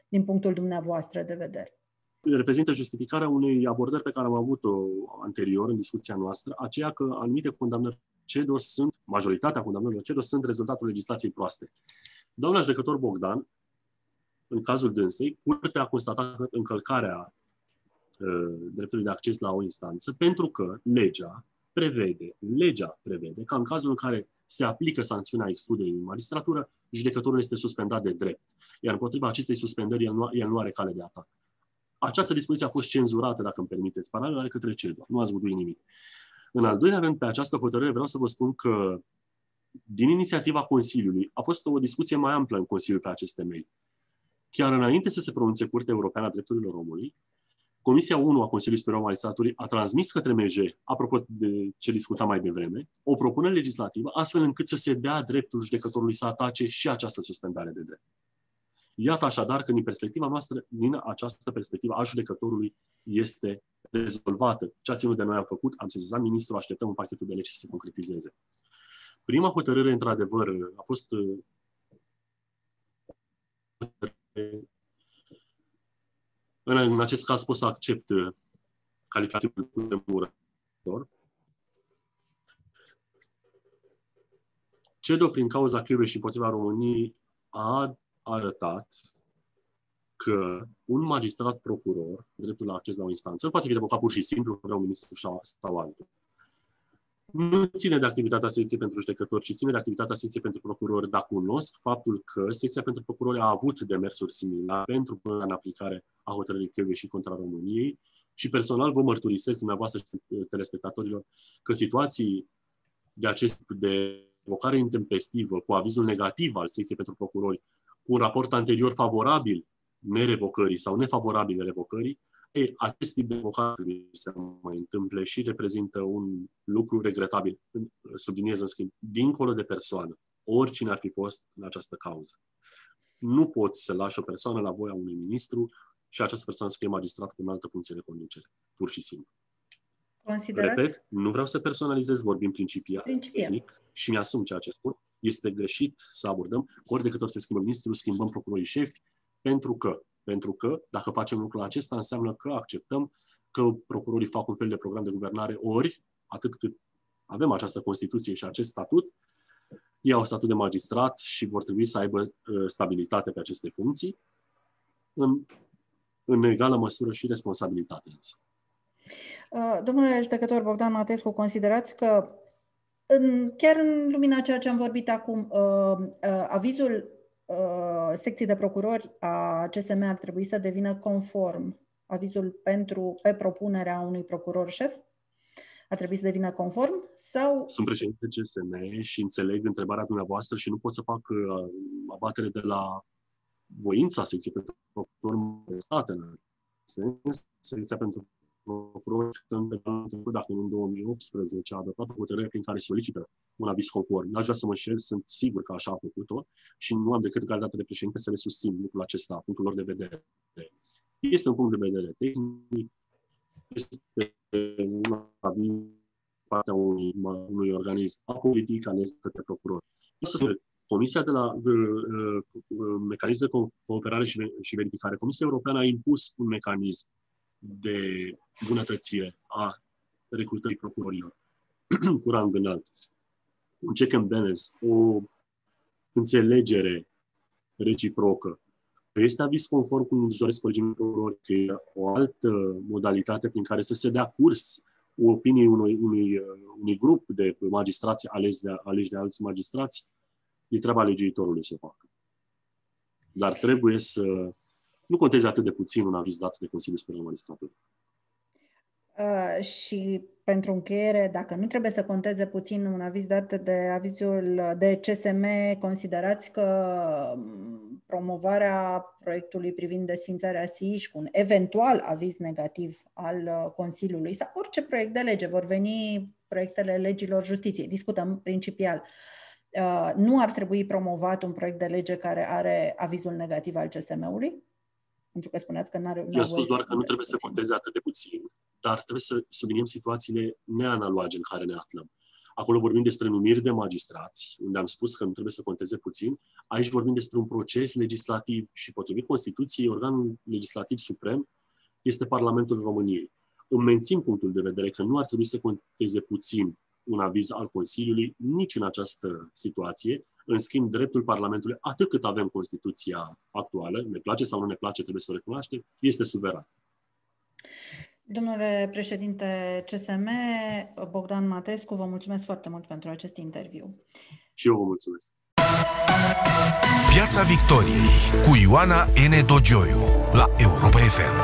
din punctul dumneavoastră de vedere? reprezintă justificarea unei abordări pe care am avut-o anterior în discuția noastră, aceea că anumite condamnări CEDO sunt, majoritatea condamnărilor CEDO sunt rezultatul legislației proaste. Doamna judecător Bogdan, în cazul dânsei, curtea a constatat încălcarea uh, dreptului de acces la o instanță pentru că legea prevede, legea prevede că în cazul în care se aplică sancțiunea excluderii din magistratură, judecătorul este suspendat de drept. Iar împotriva acestei suspendări, el nu, el nu are cale de atac. Această dispoziție a fost cenzurată, dacă îmi permiteți, paralel către CEDO. Nu ați zguduit nimic. În al doilea rând, pe această hotărâre vreau să vă spun că din inițiativa Consiliului a fost o discuție mai amplă în Consiliu pe aceste mail. Chiar înainte să se pronunțe Curtea Europeană a Drepturilor Omului, Comisia 1 a Consiliului Superior al Magistraturii a transmis către MJ, apropo de ce discutam mai devreme, o propunere legislativă astfel încât să se dea dreptul judecătorului să atace și această suspendare de drept. Iată așadar că din perspectiva noastră, din această perspectivă a judecătorului este rezolvată. Ce a ținut de noi am făcut, am sezizat ministrul, așteptăm un pachetul de legi să se concretizeze. Prima hotărâre, într-adevăr, a fost în acest caz pot să accept calificativul murător. CEDO, prin cauza Chiului și împotriva României, a arătat că un magistrat procuror, dreptul la acces la o instanță, poate fi revocat pur și simplu, vrea un ministru sau, sau altul. Nu ține de activitatea secției pentru judecători, ci ține de activitatea secției pentru procurori, dar cunosc faptul că secția pentru procurori a avut demersuri similare pentru punerea în aplicare a hotărârii Chiove și contra României și personal vă mărturisesc dumneavoastră și telespectatorilor că situații de acest tip de revocare intempestivă cu avizul negativ al secției pentru procurori cu un raport anterior favorabil nerevocării sau nefavorabil revocării, ei, acest tip de revocare trebuie să mai întâmple și reprezintă un lucru regretabil. Subliniez, în schimb, dincolo de persoană, oricine ar fi fost în această cauză. Nu poți să lași o persoană la voia unui ministru și această persoană să fie magistrat cu o altă funcție de conducere, pur și simplu. Considerați? Repet, nu vreau să personalizez, vorbim principial, principial. tehnic și mi-asum ceea ce spun este greșit să abordăm, ori de câte ori se schimbă ministrul, schimbăm procurorii șefi, pentru că, pentru că, dacă facem lucrul acesta, înseamnă că acceptăm că procurorii fac un fel de program de guvernare, ori, atât cât avem această Constituție și acest statut, ei au statut de magistrat și vor trebui să aibă uh, stabilitate pe aceste funcții, în, în egală măsură și responsabilitate însă. Uh, domnule judecător Bogdan Matescu, considerați că în, chiar în lumina ceea ce am vorbit acum, uh, uh, avizul uh, secției de procurori a CSM ar trebui să devină conform avizul pentru, pe propunerea unui procuror șef? ar trebui să devină conform sau... Sunt președinte CSM și înțeleg întrebarea dumneavoastră și nu pot să fac uh, abatere de la voința secției pentru procurorul de stat în sens, secția pentru procuror dacă în 2018 a adoptat o hotărâre prin care solicită un aviz conform. N-aș vrea să mă înșel, sunt sigur că așa a făcut-o și nu am decât calitate de președinte să le susțin lucrul acesta, punctul lor de vedere. Este un punct de vedere tehnic, este un aviz partea unui, unui organism apolitic ales către procuror. să spun, Comisia de la de, uh, uh, mecanism de cooperare și, și verificare, Comisia Europeană a impus un mecanism de bunătățire a recrutării procurorilor cu rang înalt. Un check and balance, o înțelegere reciprocă. Este avis conform cum își doresc colegii procurori, că e o altă modalitate prin care să se dea curs opinii unui, unui, unui grup de magistrați aleși de, aleși de alți magistrați, e treaba legiuitorului să o facă. Dar trebuie să nu conteze atât de puțin un aviz dat de Consiliul Superior Magistratură. Uh, și pentru încheiere, dacă nu trebuie să conteze puțin un aviz dat de avizul de CSM, considerați că um, promovarea proiectului privind desfințarea SII cu un eventual aviz negativ al uh, Consiliului sau orice proiect de lege, vor veni proiectele legilor justiției, discutăm principial, uh, nu ar trebui promovat un proiect de lege care are avizul negativ al CSM-ului? Pentru că spuneați că nu are. Eu am spus doar că nu trebuie să conteze atât de puțin, dar trebuie să subliniem situațiile neanaloge în care ne aflăm. Acolo vorbim despre numiri de magistrați, unde am spus că nu trebuie să conteze puțin. Aici vorbim despre un proces legislativ și potrivit Constituției, organul legislativ suprem este Parlamentul României. Îmi mențin punctul de vedere că nu ar trebui să conteze puțin un aviz al Consiliului nici în această situație, în schimb, dreptul Parlamentului, atât cât avem Constituția actuală, ne place sau nu ne place, trebuie să o recunoaștem, este suveran. Domnule președinte CSM, Bogdan Matescu, vă mulțumesc foarte mult pentru acest interviu. Și eu vă mulțumesc. Piața Victoriei cu Ioana N. Dogioiu la Europa FM.